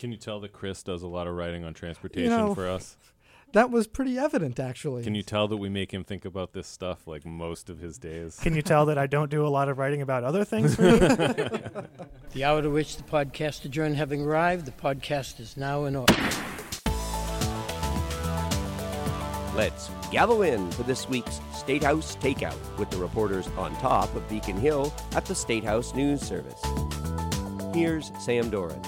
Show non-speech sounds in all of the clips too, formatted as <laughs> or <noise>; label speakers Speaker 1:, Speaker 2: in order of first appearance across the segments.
Speaker 1: Can you tell that Chris does a lot of writing on transportation
Speaker 2: know,
Speaker 1: for us? <laughs>
Speaker 2: That was pretty evident, actually.
Speaker 1: Can you tell that we make him think about this stuff like most of his days?
Speaker 3: Can you tell that I don't do a lot of writing about other things for? <laughs> <laughs>
Speaker 4: The hour to which the podcast adjourned having arrived, the podcast is now in order.
Speaker 5: Let's gavel in for this week's State House Takeout with the reporters on top of Beacon Hill at the State House News Service. Here's Sam Doran.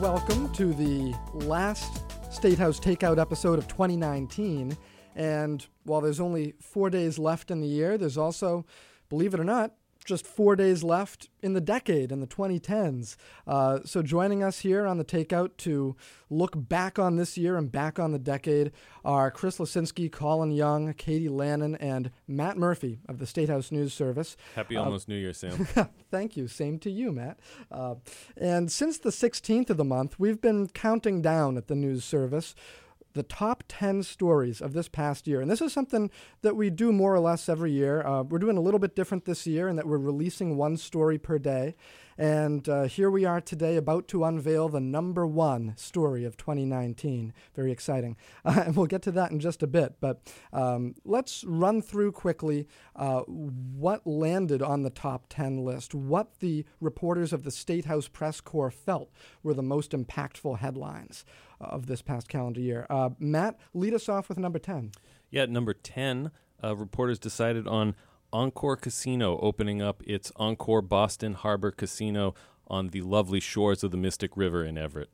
Speaker 2: Welcome to the last State House Takeout episode of 2019. And while there's only four days left in the year, there's also, believe it or not, just four days left in the decade, in the 2010s. Uh, so, joining us here on the Takeout to look back on this year and back on the decade are Chris Lisinski, Colin Young, Katie Lannan, and Matt Murphy of the State House News Service.
Speaker 1: Happy
Speaker 2: Uh,
Speaker 1: almost New Year, Sam. <laughs>
Speaker 2: Thank you. Same to you, Matt. Uh, and since the 16th of the month, we've been counting down at the news service the top 10 stories of this past year. And this is something that we do more or less every year. Uh, we're doing a little bit different this year in that we're releasing one story per day. And uh, here we are today about to unveil the number one story of 2019. Very exciting. Uh, <laughs> and we'll get to that in just a bit. But um, let's run through quickly uh, what landed on the top 10 list, what the reporters of the State House Press Corps felt were the most impactful headlines of this past calendar year. Uh, Matt, lead us off with number 10.
Speaker 1: Yeah, number 10, uh, reporters decided on Encore Casino opening up its Encore Boston Harbor Casino on the lovely shores of the Mystic River in Everett.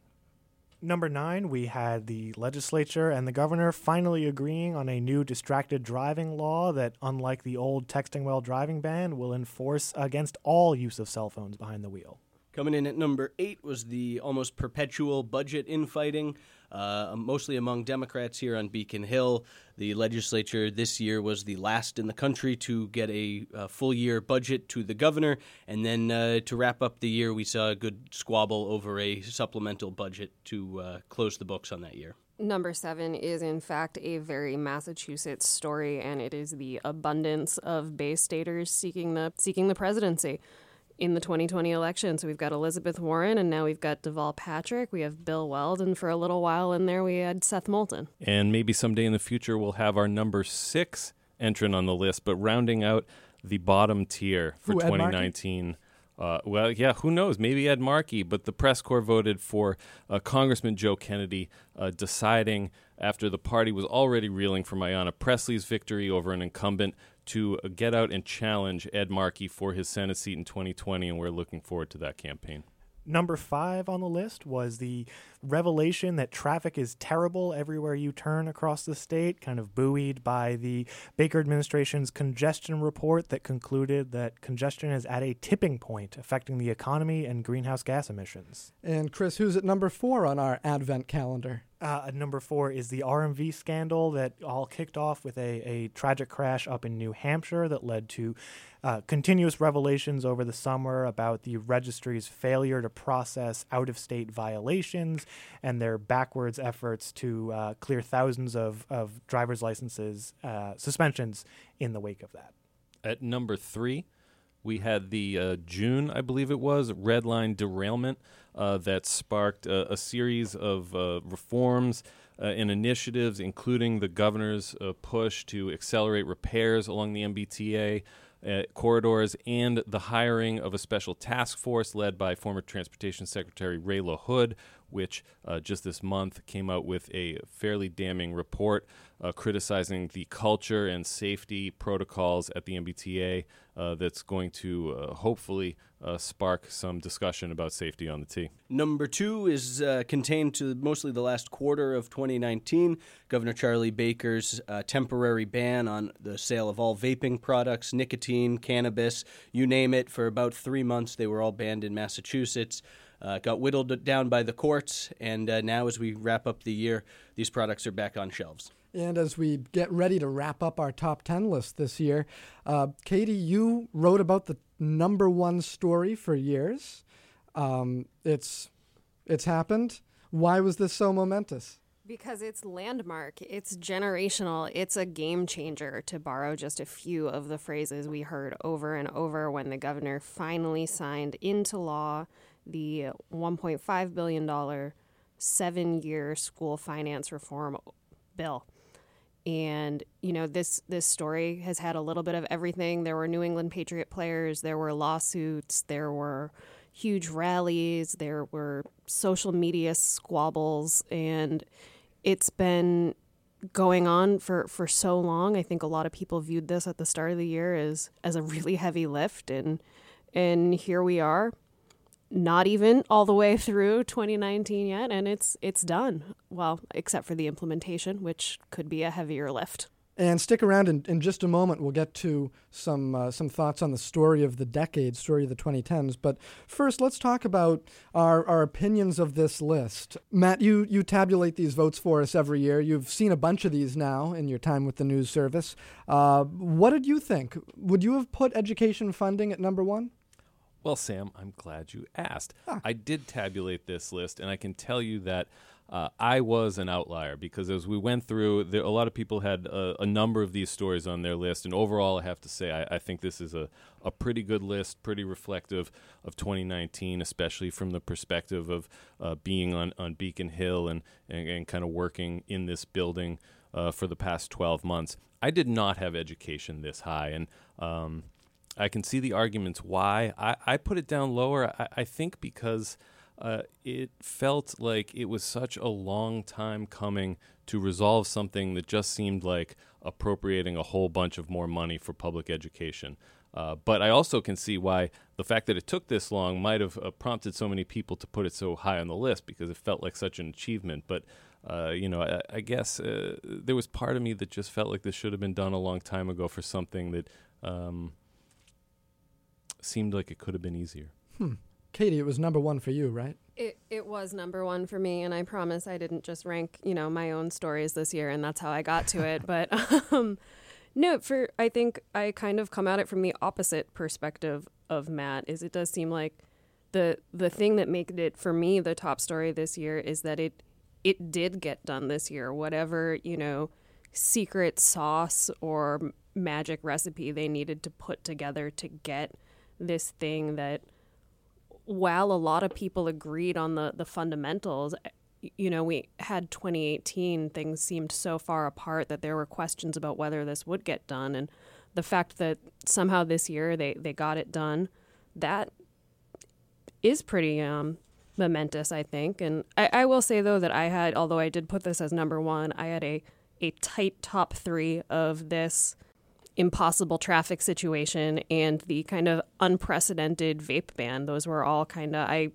Speaker 3: Number nine, we had the legislature and the governor finally agreeing on a new distracted driving law that, unlike the old texting while driving ban, will enforce against all use of cell phones behind the wheel.
Speaker 6: Coming in at number eight was the almost perpetual budget infighting, uh, mostly among Democrats here on Beacon Hill. The legislature this year was the last in the country to get a, uh full year budget to the governor. And then uh, to wrap up the year, we saw a good squabble over a supplemental budget to uh, close the books on that year.
Speaker 7: Number seven is, in fact, a very Massachusetts story, and it is the abundance of Bay Staters seeking the seeking the presidency in the 2020 election. So we've got Elizabeth Warren, and now we've got Deval Patrick. We have Bill Weld, and for a little while in there, we had Seth Moulton.
Speaker 1: And maybe someday in the future, we'll have our number six entrant on the list. But rounding out the bottom tier for
Speaker 2: Who, Ed Markey?
Speaker 1: 2019. Uh, well, yeah, who knows? Maybe Ed Markey, but the press corps voted for uh, Congressman Joe Kennedy, uh, deciding after the party was already reeling from Ayanna Pressley's victory over an incumbent to uh, get out and challenge Ed Markey for his Senate seat in 2020, and we're looking forward to that campaign.
Speaker 3: Number five on the list was the revelation that traffic is terrible everywhere you turn across the state, kind of buoyed by the Baker administration's congestion report that concluded that congestion is at a tipping point affecting the economy and greenhouse gas emissions.
Speaker 2: And Chris, who's at number four on our Advent calendar?
Speaker 3: Uh, number four is the RMV scandal that all kicked off with a, a tragic crash up in New Hampshire that led to uh, continuous revelations over the summer about the registry's failure to process out of state violations and their backwards efforts to uh, clear thousands of, of driver's licenses uh, suspensions in the wake of that.
Speaker 1: At number three, we had the uh, June, I believe it was, red line derailment uh, that sparked uh, a series of uh, reforms uh, and initiatives, including the governor's uh, push to accelerate repairs along the MBTA. Corridors and the hiring of a special task force led by former Transportation Secretary Ray LaHood, which uh, just this month came out with a fairly damning report uh, criticizing the culture and safety protocols at the MBTA uh, that's going to uh, hopefully uh, spark some discussion about safety on the T.
Speaker 6: Number two is uh, contained to mostly the last quarter of 2019. Governor Charlie Baker's temporary ban on the sale of all vaping products, nicotine, cannabis, you name it. For about three months, they were all banned in Massachusetts. Uh, got whittled down by the courts, and uh, now as we wrap up the year, these products are back on shelves.
Speaker 2: And as we get ready to wrap up our top 10 list this year, uh, Katie, you wrote about the number one story for years. Um, it's, it's happened. Why was this so momentous?
Speaker 7: Because it's landmark, it's generational, it's a game changer, to borrow just a few of the phrases we heard over and over when the governor finally signed into law the $1.5 billion seven year school finance reform bill. And you know this this story has had a little bit of everything. There were New England Patriot players, there were lawsuits, there were huge rallies, there were social media squabbles, and it's been going on for, for so long. I think a lot of people viewed this at the start of the year as as a really heavy lift, and and here we are, not even all the way through 2019 yet, and it's it's done. Well, except for the implementation, which could be a heavier lift.
Speaker 2: And stick around in, in just a moment. We'll get to some uh, some thoughts on the story of the decade, story of the 2010s. But first, let's talk about our, our opinions of this list. Matt, you, you tabulate these votes for us every year. You've seen a bunch of these now in your time with the news service. Uh, what did you think? Would you have put education funding at number one?
Speaker 1: Well, Sam, I'm glad you asked. I did tabulate this list, and I can tell you that uh, I was an outlier because as we went through, there, a lot of people had a, a, number of these stories on their list, and overall, I have to say, I, I, think this is a, a pretty good list, pretty reflective of 2019, especially from the perspective of uh, being on, on Beacon Hill and, and, and kind of working in this building uh, for the past 12 months. I did not have education this high, and um, I can see the arguments why. I, I put it down lower, I, I think, because – uh, it felt like it was such a long time coming to resolve something that just seemed like appropriating a whole bunch of more money for public education. Uh, but I also can see why the fact that it took this long might have uh, prompted so many people to put it so high on the list because it felt like such an achievement. But uh, you know, I, I guess uh, there was part of me that just felt like this should have been done a long time ago for something that um, seemed like it could have been easier.
Speaker 2: Hmm. Katie, it was number one for you, right?
Speaker 7: It it was number one for me, and I promise I didn't just rank you know my own stories this year, and that's how I got to it. <laughs> but um, no, for I think I kind of come at it from the opposite perspective of Matt. Is it does seem like the the thing that made it for me the top story this year is that it it did get done this year. Whatever you know, secret sauce or magic recipe they needed to put together to get this thing that while a lot of people agreed on the, the fundamentals, you know, we had 2018, things seemed so far apart that there were questions about whether this would get done. And the fact that somehow this year they, they got it done, that is pretty um, momentous, I think. And I, I will say, though, that I had, although I did put this as number one, I had a, a tight top three of this impossible traffic situation and the kind of unprecedented vape ban. Those were all kind of I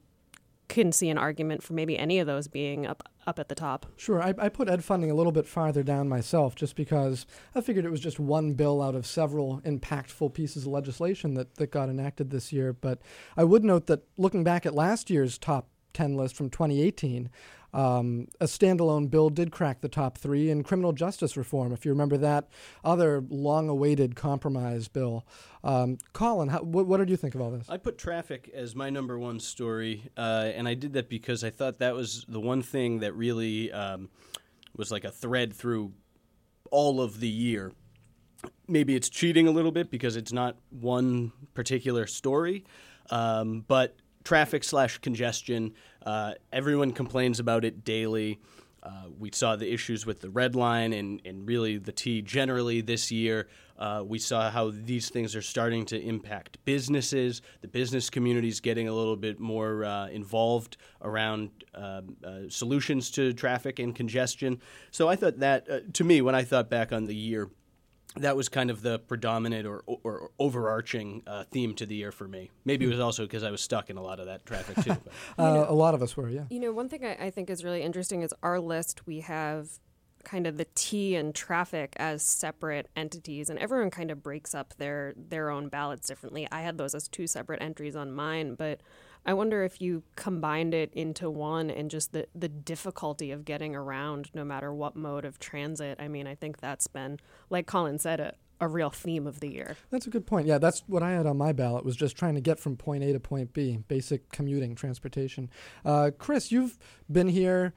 Speaker 7: couldn't see an argument for maybe any of those being up up at the top.
Speaker 2: Sure, I, I, put ed funding a little bit farther down myself, just because I figured it was just one bill out of several impactful pieces of legislation that that got enacted this year. But I would note that looking back at last year's top 10 list from 2018, um, a standalone bill did crack the top three in criminal justice reform, if you remember that other long awaited compromise bill. Um, Colin, how, what, what, did you think of all this?
Speaker 6: I put traffic as my number one story, uh, and I did that because I thought that was the one thing that really um, was like a thread through all of the year. Maybe it's cheating a little bit because it's not one particular story, um, but traffic slash congestion. Uh, everyone complains about it daily. Uh, we saw the issues with the red line and, and really the T generally this year. Uh, we saw how these things are starting to impact businesses. The business community is getting a little bit more uh, involved around um, uh, solutions to traffic and congestion. So I thought that, uh, to me, when I thought back on the year, that was kind of the predominant or, or overarching uh, theme to the year for me. Maybe it was also because I was stuck in a lot of that traffic too. <laughs>
Speaker 2: uh, a lot of us were, yeah.
Speaker 7: You know, one thing I, I think is really interesting is our list. We have kind of the T and traffic as separate entities, and everyone kind of breaks up their their own ballots differently. I had those as two separate entries on mine, but I wonder if you combined it into one and just the, the difficulty of getting around no matter what mode of transit. I mean, I think that's been, like Colin said, a, a real theme of the year.
Speaker 2: That's a good point. Yeah, that's what I had on my ballot was just trying to get from point A to point B, basic commuting transportation. Uh, Chris, you've been here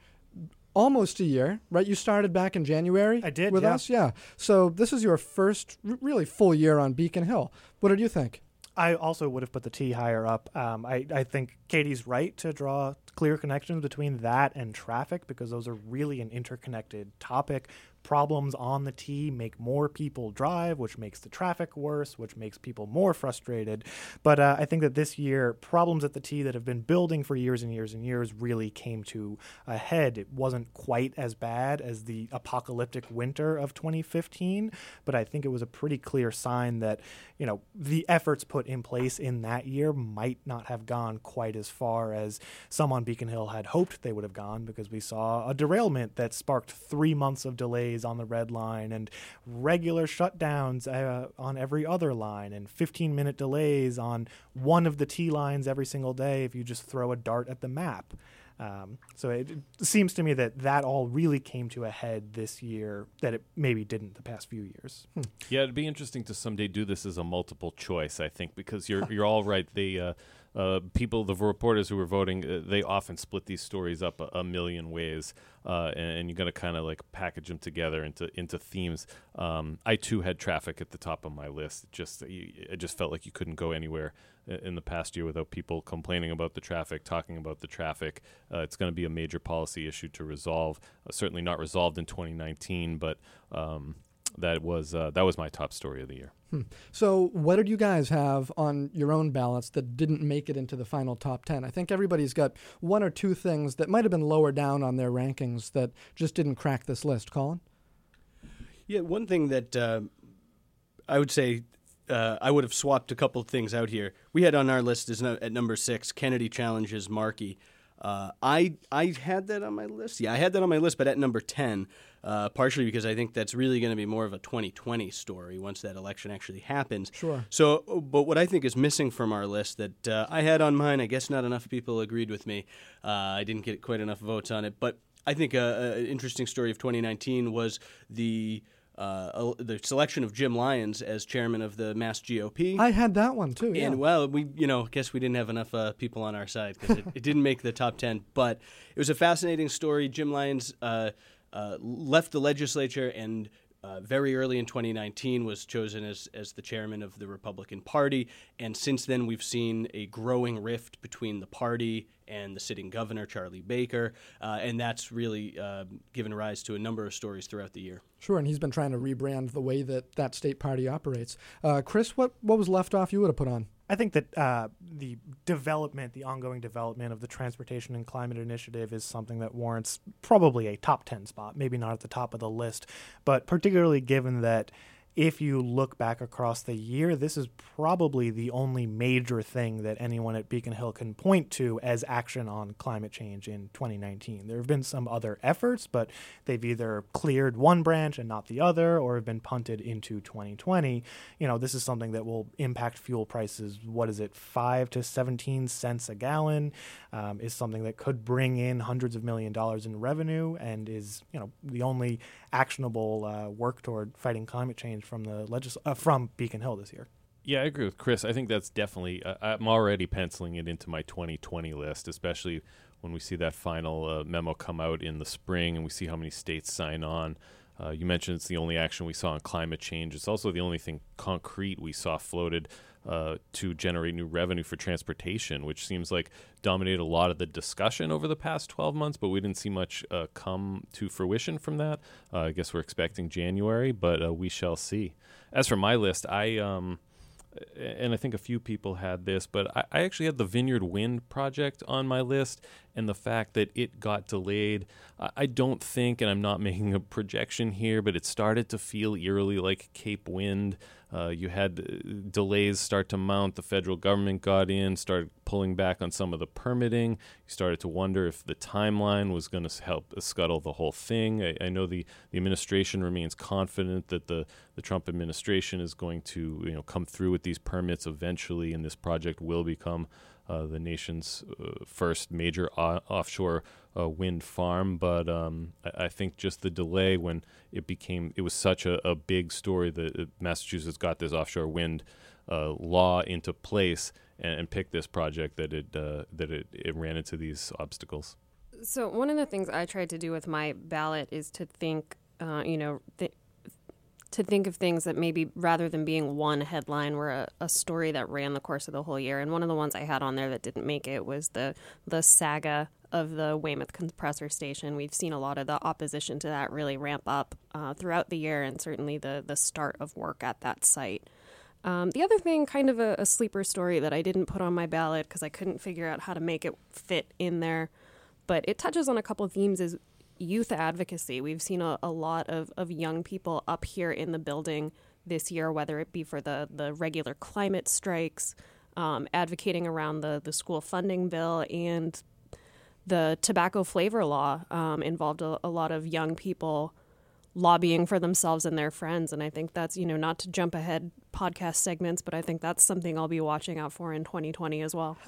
Speaker 2: almost a year, right? You started back in January.
Speaker 3: I did
Speaker 2: with
Speaker 3: yeah.
Speaker 2: us, yeah. So this is your first r- really full year on Beacon Hill. What did you think?
Speaker 3: I also would have put the T higher up. Um, I, I think Katie's right to draw clear connections between that and traffic because those are really an interconnected topic problems on the T make more people drive, which makes the traffic worse, which makes people more frustrated. But uh, I think that this year, problems at the T that have been building for years and years and years really came to a head. It wasn't quite as bad as the apocalyptic winter of 2015, but I think it was a pretty clear sign that, you know, the efforts put in place in that year might not have gone quite as far as some on Beacon Hill had hoped they would have gone because we saw a derailment that sparked three months of delays on the red line and regular shutdowns uh, on every other line and 15 minute delays on one of the T lines every single day if you just throw a dart at the map. Um, so it, it, seems to me that that all really came to a head this year that it maybe didn't the past few years.
Speaker 1: Hmm. Yeah, it'd be interesting to someday do this as a multiple choice. I think because you're you're all right. The uh, uh, people, the reporters who were voting, uh, they often split these stories up a, a million ways, uh, and, and, you got to kind of like package them together into into themes. Um, I too had traffic at the top of my list. It just it just felt like you couldn't go anywhere in the past year without people complaining about the traffic, talking about the traffic. Uh, it's going to be a major policy issue to resolve. Uh, certainly not resolved in 2019, but. Um, that was uh, that was my top story of the year.
Speaker 2: Hmm. So, what did you guys have on your own ballots that didn't make it into the final top ten? I think everybody's got one or two things that might have been lower down on their rankings that just didn't crack this list. Colin.
Speaker 6: Yeah, one thing that uh, I would say uh, I would have swapped a couple of things out here. We had on our list is at number six Kennedy challenges Markey. Uh, I I had that on my list. Yeah, I had that on my list, but at number ten, uh, partially because I think that's really going to be more of a 2020 story once that election actually happens.
Speaker 2: Sure.
Speaker 6: So, but what I think is missing from our list that uh, I had on mine, I guess not enough people agreed with me. Uh, I didn't get quite enough votes on it, but I think an interesting story of 2019 was the uh, the selection of Jim Lyons as chairman of the Mass GOP.
Speaker 2: I had that one too. Yeah.
Speaker 6: And well, we you know guess we didn't have enough uh, people on our side because it, it, didn't make the top ten. But it was a fascinating story. Jim Lyons uh, uh left the legislature and uh, very early in 2019 was chosen as, as the chairman of the Republican Party. And since then, we've seen a growing rift between the party and the sitting governor, Charlie Baker. Uh, and that's really uh, given rise to a number of stories throughout the year.
Speaker 2: Sure, and he's been trying to rebrand the way that that state party operates. Uh, Chris, what, what was left off you would have put on?
Speaker 3: I think that uh, the development, the ongoing development of the Transportation and Climate Initiative is something that warrants probably a top 10 spot, maybe not at the top of the list, but particularly given that if you look back across the year, this is probably the only major thing that anyone at Beacon Hill can point to as action on climate change in 2019. There have been some other efforts, but they've either cleared one branch and not the other, or have been punted into 2020. You know, this is something that will impact fuel prices. What is it, 5 to 17 cents a gallon? Um, is something that could bring in hundreds of million dollars in revenue and is, you know, the only actionable uh, work toward fighting climate change from the legis- uh, from Beacon Hill this year.
Speaker 1: Yeah, I agree with Chris. I think that's definitely. Uh, I'm already penciling it into my 2020 list, especially when we see that final uh, memo come out in the spring and we see how many states sign on. Uh, you mentioned it's the only action we saw on climate change. It's also the only thing concrete we saw floated uh, to generate new revenue for transportation, which seems like dominated a lot of the discussion over the past 12 months, but we didn't see much uh, come to fruition from that. Uh, I guess we're expecting January, but uh, we shall see. As for my list, I. Um, and I think a few people had this, but I, I, actually had the Vineyard Wind project on my list, and the fact that it got delayed. I, don't think, and I'm not <laughs> making a projection here, but it started to feel eerily like Cape Wind. Uh, you had uh, delays start to mount. The federal government got in, started pulling back on some of the permitting. You started to wonder if the timeline was going to help scuttle the whole thing. I, I, know the, the administration remains confident that the, the Trump administration is going to you know come through with these permits eventually, and this project will become uh, the nation's uh, first major o- offshore uh, wind farm. But um, I-, I, think just the delay when it became, it was such a, a big story that uh, Massachusetts got this offshore wind uh, law into place and, and, picked this project that it that it, it ran into these obstacles.
Speaker 7: So one of the things I tried to do with my ballot is to think, you know, th- to think of things that maybe rather than being one headline were a, a story that ran the course of the whole year. And one of the ones I had on there that didn't make it was the the saga of the Weymouth compressor station. We've seen a lot of the opposition to that really ramp up uh, throughout the year, and certainly the the start of work at that site. Um, the other thing, kind of a, a sleeper story that I didn't put on my ballot because I couldn't figure out how to make it fit in there, but it touches on a couple themes, is youth advocacy. We've seen a, a lot of, of young people up here in the building this year, whether it be for the, the regular climate strikes, um, advocating around the, the school funding bill, and the tobacco flavor law um, involved a, a lot of young people lobbying for themselves and their friends. And I think that's, you know, not to jump ahead podcast segments, but I think that's something I'll be watching out for in 2020 as well. <laughs>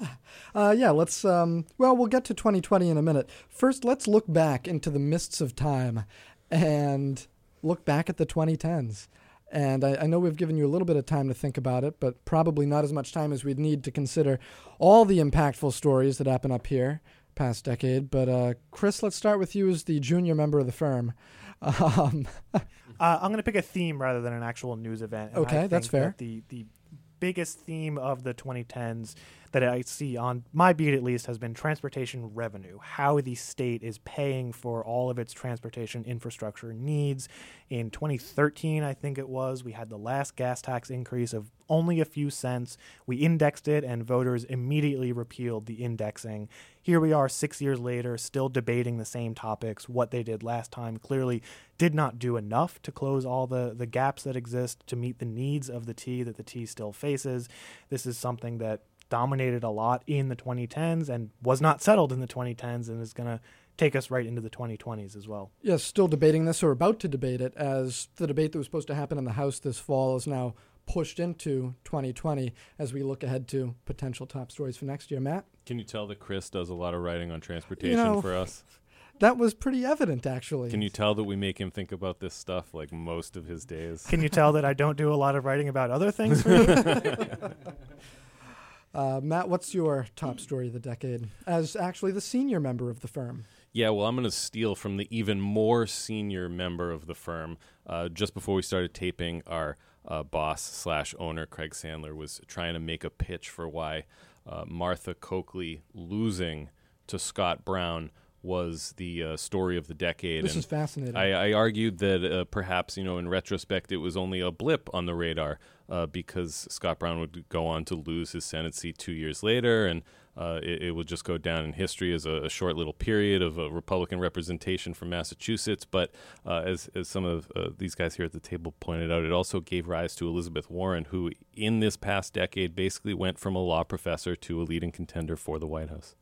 Speaker 2: Uh, yeah, let's, um, well, we'll get to 2020 in a minute. First, let's look back into the mists of time and look back at the 2010s. And I, I, know we've given you a little bit of time to think about it, but probably not as much time as we'd need to consider all the impactful stories that happen up here past decade. But uh, Chris, let's start with you as the junior member of the firm. <laughs> Um, <laughs>
Speaker 3: uh, I'm going to pick a theme rather than an actual news event.
Speaker 2: okay, that's fair.
Speaker 3: That the the biggest theme of the 2010s that I see on my beat at least has been transportation revenue, how the state is paying for all of its transportation infrastructure needs. In 2013, I think it was, we had the last gas tax increase of only a few cents. We indexed it, and voters immediately repealed the indexing. Here we are six years later, still debating the same topics. What they did last time clearly did not do enough to close all the, the gaps that exist to meet the needs of the T that the T still faces. This is something that dominated a lot in the 2010s and was not settled in the 2010s and is going to take us right into the 2020s as well.
Speaker 2: Yes, still debating this or about to debate it as the debate that was supposed to happen in the House this fall is now pushed into 2020 as we look ahead to potential top stories for next year. Matt?
Speaker 1: Can you tell that Chris does a lot of writing on transportation
Speaker 2: you know,
Speaker 1: for us? <laughs>
Speaker 2: That was pretty evident, actually.
Speaker 1: Can you tell that we make him think about this stuff like most of his days?
Speaker 3: Can you tell that I don't do a lot of writing about other things for you? <laughs> <laughs>
Speaker 2: Uh, Matt, what's your top story of the decade as actually the senior member of the firm?
Speaker 1: Yeah, well, I'm going to steal from the even more senior member of the firm. Uh, just before we started taping, our uh, boss slash owner, Craig Sandler, was trying to make a pitch for why uh, Martha Coakley losing to Scott Brown was the uh, story of the decade.
Speaker 2: This
Speaker 1: and
Speaker 2: is fascinating.
Speaker 1: I, I argued that uh, perhaps, you know, in retrospect, it was only a blip on the radar uh, because Scott Brown would go on to lose his Senate seat two years later, and uh, it, it, would just go down in history as a, a short little period of Republican representation from Massachusetts. But uh, as, as some of uh, these guys here at the table pointed out, it also gave rise to Elizabeth Warren, who in this past decade basically went from a law professor to a leading contender for the White House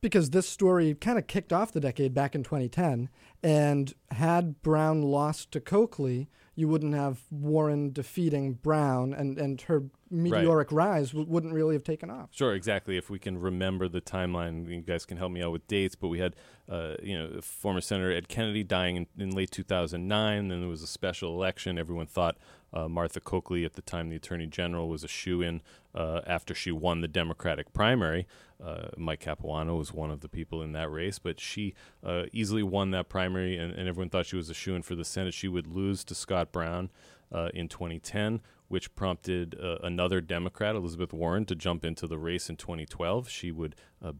Speaker 2: because this story kind of kicked off the decade back in 2010. And had Brown lost to Coakley, you wouldn't have Warren defeating Brown, and, and her meteoric right. rise w- wouldn't really have taken off.
Speaker 1: Sure, exactly. If we can remember the timeline, you guys can help me out with dates. But we had, uh, you know, former Senator Ed Kennedy dying in, in late 2009. Then there was a special election. Everyone thought uh, Martha Coakley, at the time the Attorney General, was a shoe in uh, after she won the Democratic primary. Uh, Mike Capuano was one of the people in that race, but she uh, easily won that primary, and, and everyone thought she was a shoe in for the Senate. She would lose to Scott Brown uh, in 2010, which prompted uh, another Democrat, Elizabeth Warren, to jump into the race in 2012. She would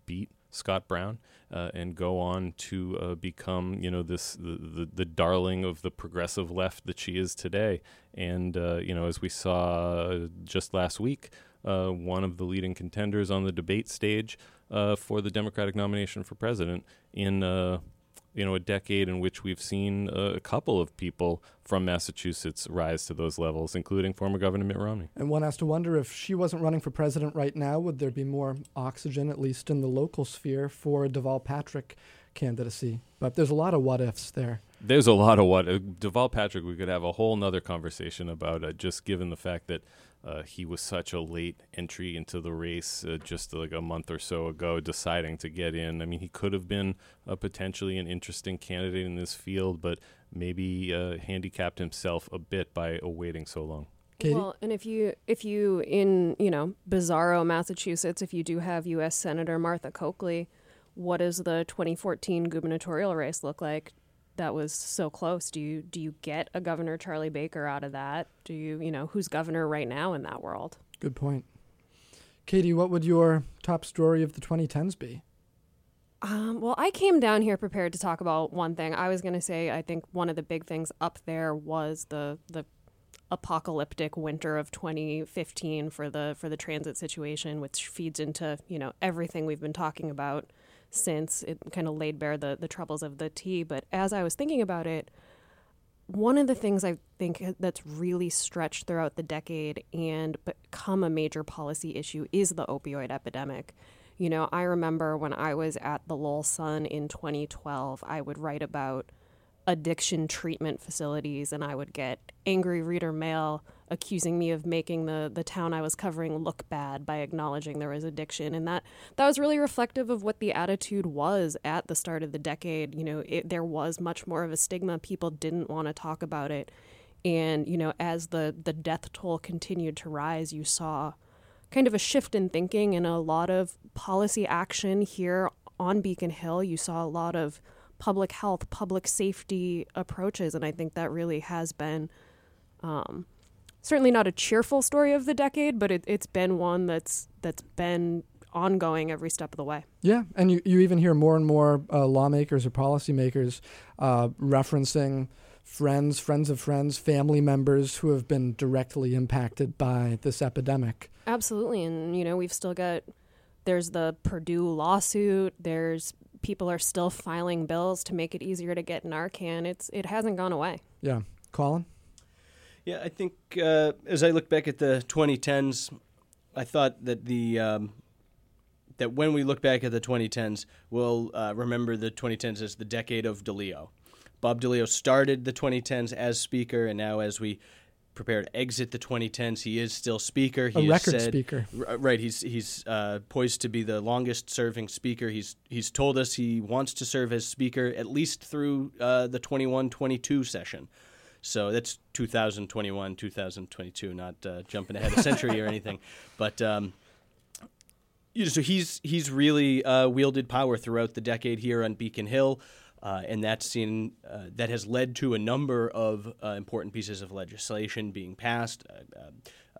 Speaker 1: beat Scott Brown, uh, and go on to uh, become, you know, this the, the, the darling of the progressive left that she is today. And uh, you know, as we saw just last week, uh, one of the leading contenders on the debate stage uh, for the Democratic nomination for president in uh, you know a decade in which we've seen a couple of people from Massachusetts rise to those levels, including former Governor Mitt Romney.
Speaker 2: And one has to wonder if she wasn't running for president right now, would there be more oxygen, at least in the local sphere, for Deval Patrick candidacy? But there's a lot of what ifs there.
Speaker 1: There's a lot of what uh, Deval Patrick. We could have a whole nother conversation about, uh, just given the fact that uh, he was such a late entry into the race uh, just like a month or so ago, deciding to get in. I mean, he could have been uh, potentially an interesting candidate in this field, but maybe uh, handicapped himself a bit by waiting so long.
Speaker 2: Katie?
Speaker 7: Well, and if you if you in you know bizarro Massachusetts, if you do have U.S. Senator Martha Coakley, what does the 2014 gubernatorial race look like? that was so close. Do you do you get a Governor Charlie Baker out of that? Do you you know who's governor right now in that world?
Speaker 2: Good point. Katie, what would your top story of the 2010s be?
Speaker 7: Um, well, I came down here prepared to talk about one thing. I was going to say I think one of the big things up there was the the apocalyptic winter of 2015 for the for the transit situation, which feeds into you know everything we've been talking about since it kind of laid bare the the troubles of the T. But as I was thinking about it, one of the things I think that's really stretched throughout the decade and become a major policy issue is the opioid epidemic. You know, I remember when I was at the Lowell Sun in 2012, I would write about addiction treatment facilities and I would get angry reader mail accusing me of making the the town I was covering look bad by acknowledging there was addiction. And that that was really reflective of what the attitude was at the start of the decade. You know it, there was much more of a stigma. People didn't want to talk about it. And you know as the the death toll continued to rise you saw kind of a shift in thinking and a lot of policy action here on Beacon Hill. You saw a lot of public health, public safety approaches, and I think that really has been um, certainly not a cheerful story of the decade, but it, has been one that's that's been ongoing every step of the way.
Speaker 2: Yeah, and you, you even hear more and more uh, lawmakers or policymakers uh, referencing friends, friends of friends, family members who have been directly impacted by this epidemic.
Speaker 7: Absolutely. And, you know, we've still got, there's the Purdue lawsuit, there's people are still filing bills to make it easier to get Narcan. It's, it hasn't gone away.
Speaker 2: Yeah. Colin?
Speaker 6: Yeah, I think uh, as I look back at the 2010s, I thought that the um, that when we look back at the 2010s, we'll uh, remember the 2010s as the decade of DeLeo. Bob DeLeo started the 2010s as speaker, and now as we prepare to exit the 2010s, he is still speaker. He
Speaker 2: a record
Speaker 6: said,
Speaker 2: speaker,
Speaker 6: r- right? He's he's uh, poised to be the longest-serving speaker. He's he's told us he wants to serve as speaker at least through uh, the 21-22 session. So that's 2021, 2022, not uh, jumping ahead a century or anything. <laughs> But um, you know, so he's he's really uh, wielded power throughout the decade here on Beacon Hill. Uh, and that's seen uh, that has led to a number of uh, important pieces of legislation being passed,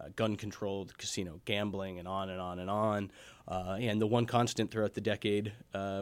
Speaker 6: uh, uh, uh, gun control, casino gambling, and on and on and on. and the one constant throughout the decade,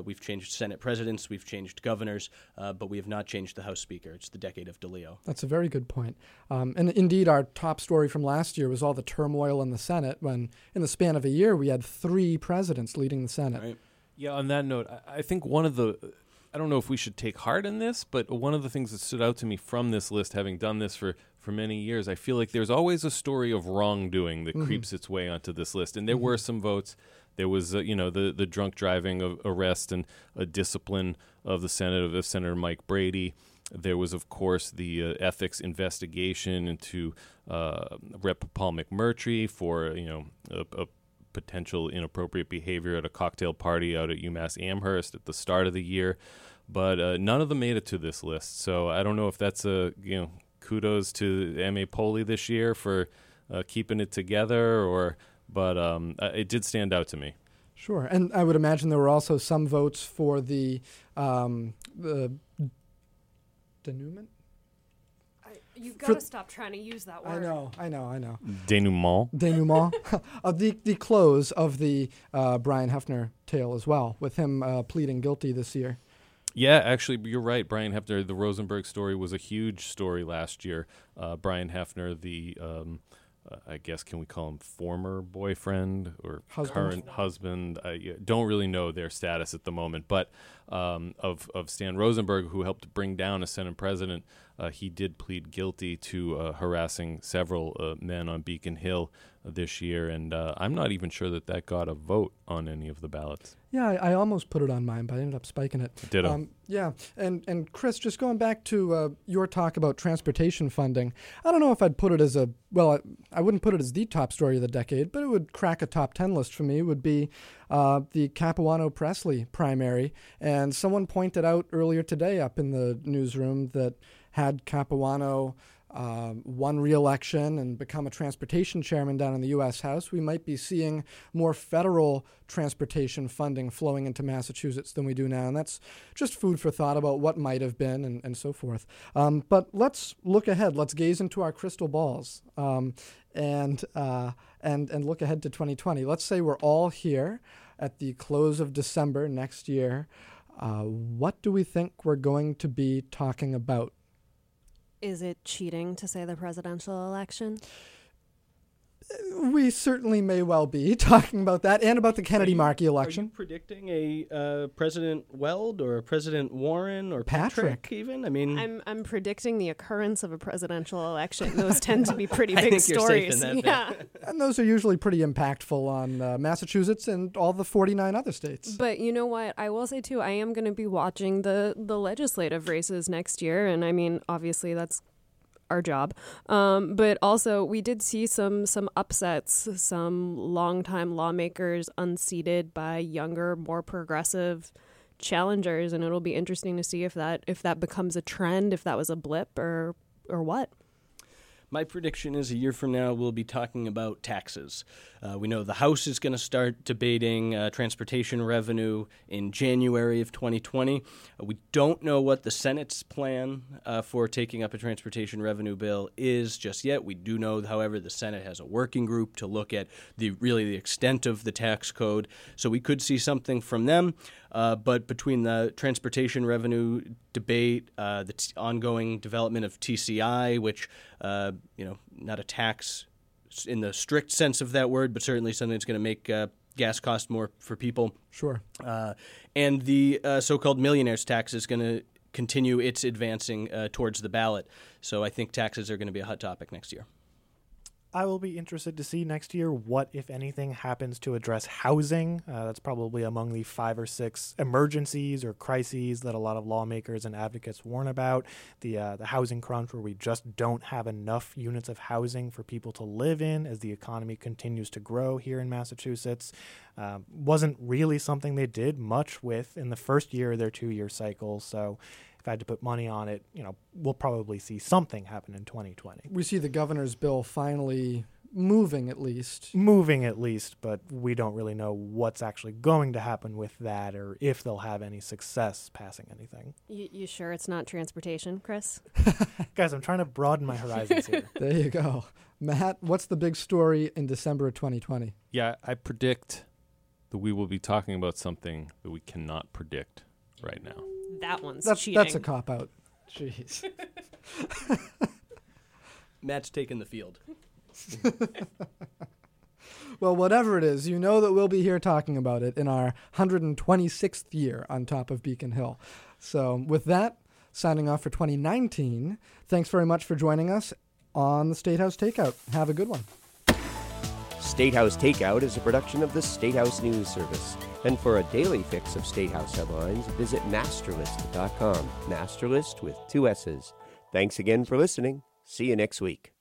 Speaker 6: we've changed Senate presidents, we've changed governors, but we have not changed the House Speaker. It's the decade of DeLeo.
Speaker 2: That's a very good point. Um, and indeed, our top story from last year was all the turmoil in the Senate when, in the span of a year, we had three presidents leading the Senate.
Speaker 6: Right.
Speaker 1: Yeah, on that note, I think one of the I don't know if we should take heart in this, but one of the things that stood out to me from this list, having done this for, for many years, I feel like there's always a story of wrongdoing that mm-hmm. creeps its way onto this list. And there mm-hmm. were some votes. There was, uh, you know, the, the drunk driving of arrest and a discipline of the Senate of Senator Mike Brady. There was, of course, the uh, ethics investigation into uh, Rep. Paul McMurtry for, you know, a, a potential inappropriate behavior at a cocktail party out at UMass Amherst at the start of the year. But uh, none of them made it to this list. So I don't know if that's a, you know, kudos to M.A. Poli this year for uh, keeping it together or, but um, uh, it did stand out to me.
Speaker 2: Sure. And I would imagine there were also some votes for the, um, the denouement?
Speaker 7: You've got to stop trying to use that word.
Speaker 2: I know, I know, I know.
Speaker 1: Denouement.
Speaker 2: Denouement <laughs> <laughs> of the the close of the uh, Bryon Hefner tale as well, with him uh, pleading guilty this year.
Speaker 1: Yeah, actually, you're right. Bryon Hefner, the Rosenberg story was a huge story last year. Uh, Bryon Hefner, the um, uh, I guess can we call him former boyfriend or
Speaker 2: husband.
Speaker 1: current husband? I don't really know their status at the moment, but um, of of Stan Rosenberg, who helped bring down a Senate president, uh, he did plead guilty to uh, harassing several uh, men on Beacon Hill this year, and uh, I'm not even sure that that got a vote on any of the ballots.
Speaker 2: Yeah, I, I almost put it on mine, but I ended up spiking it.
Speaker 1: Ditto. Um,
Speaker 2: yeah, and and Chris, just going back to uh, your talk about transportation funding, I don't know if I'd put it as a well, I, I, wouldn't put it as the top story of the decade, but it would crack a top ten list for me. It Would be uh, the Capuano Pressley primary, and someone pointed out earlier today up in the newsroom that had Capuano um, won re-election and become a transportation chairman down in the U.S. House, we might be seeing more federal transportation funding flowing into Massachusetts than we do now, and that's just food for thought about what might have been and, and so forth. Um, but let's look ahead. Let's gaze into our crystal balls um, and uh, and and look ahead to 2020. Let's say we're all here at the close of December next year. Uh, what do we think we're going to be talking about?
Speaker 7: Is it cheating to say the presidential election?
Speaker 2: We certainly may well be <laughs> talking about that and about the Kennedy Markey election.
Speaker 6: Are you predicting a uh, President Weld or a President Warren or
Speaker 2: Patrick.
Speaker 6: Patrick even? I mean,
Speaker 7: I'm I'm predicting the occurrence of a presidential election. Those tend to be pretty <laughs>
Speaker 6: I
Speaker 7: big
Speaker 6: think you're safe
Speaker 7: stories.
Speaker 6: in that <laughs>
Speaker 7: yeah.
Speaker 2: And those are usually pretty impactful on uh, Massachusetts and all the 49 other states.
Speaker 7: But you know what? I will say too. I am going to be watching the the legislative races next year, and I mean, obviously, that's our job. Um, but also, we did see some some upsets. Some longtime lawmakers unseated by younger, more progressive challengers, and it'll be interesting to see if that if that becomes a trend, if that was a blip, or or what.
Speaker 6: My prediction is a year from now we'll be talking about taxes. Uh, we know the House is going to start debating uh, transportation revenue in January of 2020. Uh, we don't know what the Senate's plan uh, for taking up a transportation revenue bill is just yet. We do know, however, the Senate has a working group to look at the really the extent of the tax code. So we could see something from them. Uh, but between the transportation revenue debate, uh, the t- ongoing development of TCI, which uh, you know, not a tax in the strict sense of that word, but certainly something that's going to make uh, gas cost more for people.
Speaker 2: Sure.
Speaker 6: Uh, and the uh, so-called millionaires tax is going to continue its advancing uh, towards the ballot. So I think taxes are going to be a hot topic next year.
Speaker 3: I will be interested to see next year what, if anything, happens to address housing. Uh, that's probably among the five or six emergencies or crises that a lot of lawmakers and advocates warn about. The uh, the housing crunch, where we just don't have enough units of housing for people to live in as the economy continues to grow here in Massachusetts, uh, wasn't really something they did much with in the first year of their two year cycle. So if I had to put money on it, you know, we'll probably see something happen in 2020.
Speaker 2: We see the governor's bill finally moving at least.
Speaker 3: Moving at least, but we don't really know what's actually going to happen with that or if they'll have any success passing anything.
Speaker 7: You, you sure it's not transportation, Chris? <laughs>
Speaker 3: Guys, I'm trying to broaden my horizons here. <laughs>
Speaker 2: There you go. Matt, what's the big story in December of 2020?
Speaker 1: Yeah, I predict that we will be talking about something that we cannot predict right now.
Speaker 7: That one's
Speaker 2: That's,
Speaker 7: cheating.
Speaker 2: that's a cop out. Jeez. <laughs>
Speaker 6: Matt's taking the field. <laughs>
Speaker 2: Well, whatever it is, you know that we'll be here talking about it in our 126th year on top of Beacon Hill. So, with that, signing off for 2019. Thanks very much for joining us on the State House Takeout. Have a good one.
Speaker 5: State House Takeout is a production of the State House News Service. And for a daily fix of State House headlines, visit MASSterList.com. Masterlist with two S's. Thanks again for listening. See you next week.